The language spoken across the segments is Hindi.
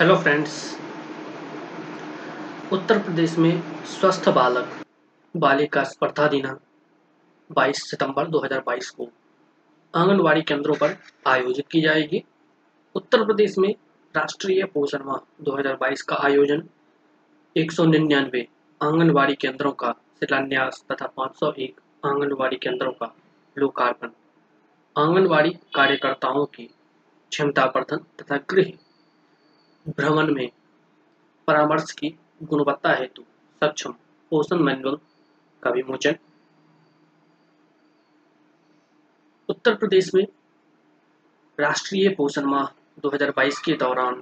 हेलो फ्रेंड्स उत्तर प्रदेश में स्वस्थ बालक, बालिका स्पर्धा दिना 22 सितंबर 2022 को आंगनवाड़ी केंद्रों पर आयोजित की जाएगी। उत्तर प्रदेश में राष्ट्रीय पोषण माह 2022 का आयोजन एक आंगनवाड़ी केंद्रों का शिलान्यास तथा 501 आंगनवाड़ी केंद्रों का लोकार्पण, आंगनवाड़ी कार्यकर्ताओं की क्षमता वर्धन तथा गृह भ्रमण में परामर्श की गुणवत्ता हेतु सक्षम पोषण मैनुअल का विमोचन। उत्तर प्रदेश में राष्ट्रीय पोषण माह 2022 के दौरान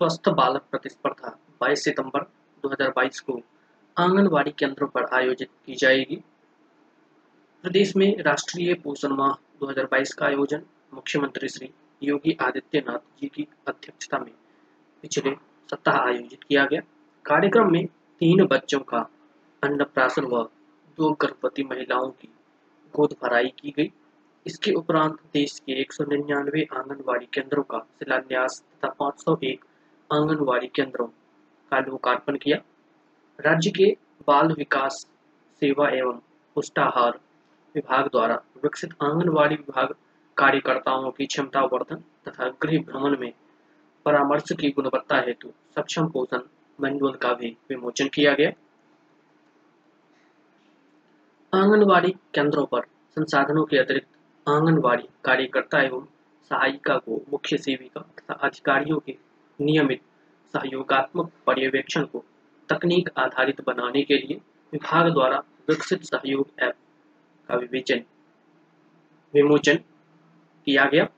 स्वस्थ बालक प्रतिस्पर्धा 22 सितंबर 2022 को आंगनवाड़ी केंद्रों पर आयोजित की जाएगी। प्रदेश में राष्ट्रीय पोषण माह 2022 का आयोजन मुख्यमंत्री श्री योगी आदित्यनाथ जी की अध्यक्षता में पिछले सप्ताह आयोजित किया गया। कार्यक्रम में तीन बच्चों का अन्नप्राशन व दो गर्भवती महिलाओं की गोद भराई की गई। इसके उपरांत देश के एक आंगनबाड़ी केंद्रों का शिलान्यास तथा 501 आंगनबाड़ी केंद्रों का लोकार्पण किया। राज्य के बाल विकास सेवा एवं पुष्टाहार विभाग द्वारा विकसित आंगनबाड़ी विभाग कार्यकर्ताओं की क्षमता वर्धन तथा गृह भ्रमण में परामर्श की गुणवत्ता हेतु सक्षम पोषण मैनुअल का भी विमोचन किया गया। आंगनवाड़ी केंद्रों पर संसाधनों के अतिरिक्त आंगनवाड़ी कार्यकर्ता एवं सहायिका को मुख्य सेविका तथा अधिकारियों के नियमित सहयोगात्मक पर्यवेक्षण को तकनीक आधारित बनाने के लिए विभाग द्वारा विकसित सहयोग ऐप का विवेचन, विमोचन किया गया।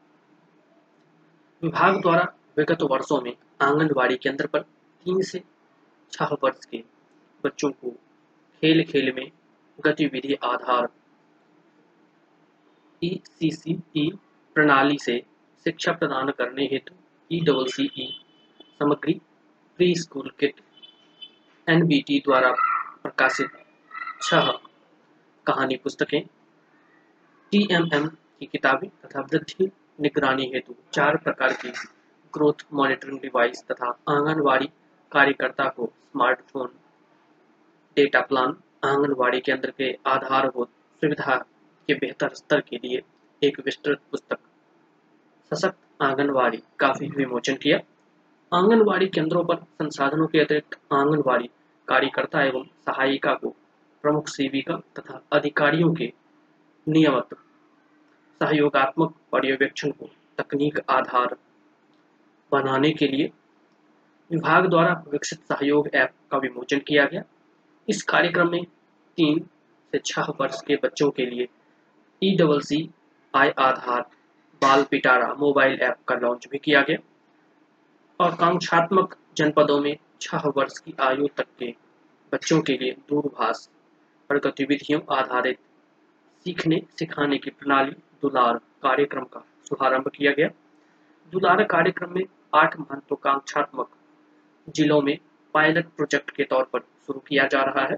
विभाग द्वारा विगत वर्षों में आंगनबाड़ी केंद्र पर तीन से छह वर्ष के बच्चों को खेल खेल में गतिविधि आधार ई प्रणाली से शिक्षा प्रदान करने हेतु ई डबल सी ई सामग्री प्री स्कूल किट एनबीटी द्वारा प्रकाशित छह कहानी पुस्तकें टीएमएम की किताबें तथा वृद्धि निगरानी हेतु चार प्रकार की ग्रोथ मॉनिटरिंग डिवाइस तथा आंगनवाड़ी कार्यकर्ता को स्मार्टफ़ोन डेटा प्लान आंगनवाड़ी केंद्र के आधारभूत सुविधा के बेहतर स्तर के लिए एक विस्तृत पुस्तक। सशक्त आंगनवाड़ी काफ़ी विमोचन किया। आंगनवाड़ी केंद्रों पर संसाधनों के अतिरिक्त आंगनवाड़ी कार्यकर्ता एवं सहायिका को प्रमुख सेविका तथा अधिकारियों के नियमित सहयोगात्मक पर्यवेक्षण को तकनीक आधार बनाने के लिए विभाग द्वारा विकसित सहयोग ऐप का विमोचन किया गया। इस कार्यक्रम में तीन से छह वर्ष के बच्चों के लिए E double C I Aadhaar, Bal Pitara mobile app का लॉन्च भी किया गया और कांक्षात्मक जनपदों में छह वर्ष की आयु तक के बच्चों के लिए दूरभाष पर गतिविधियों आधारित सीखने सिखाने की प्रणाली दुलार कार्यक्रम का शुभारंभ किया गया। दुलार कार्यक्रम में आठ महत्वाकांक्षात्मक जिलों में पायलट प्रोजेक्ट के तौर पर शुरू किया जा रहा है।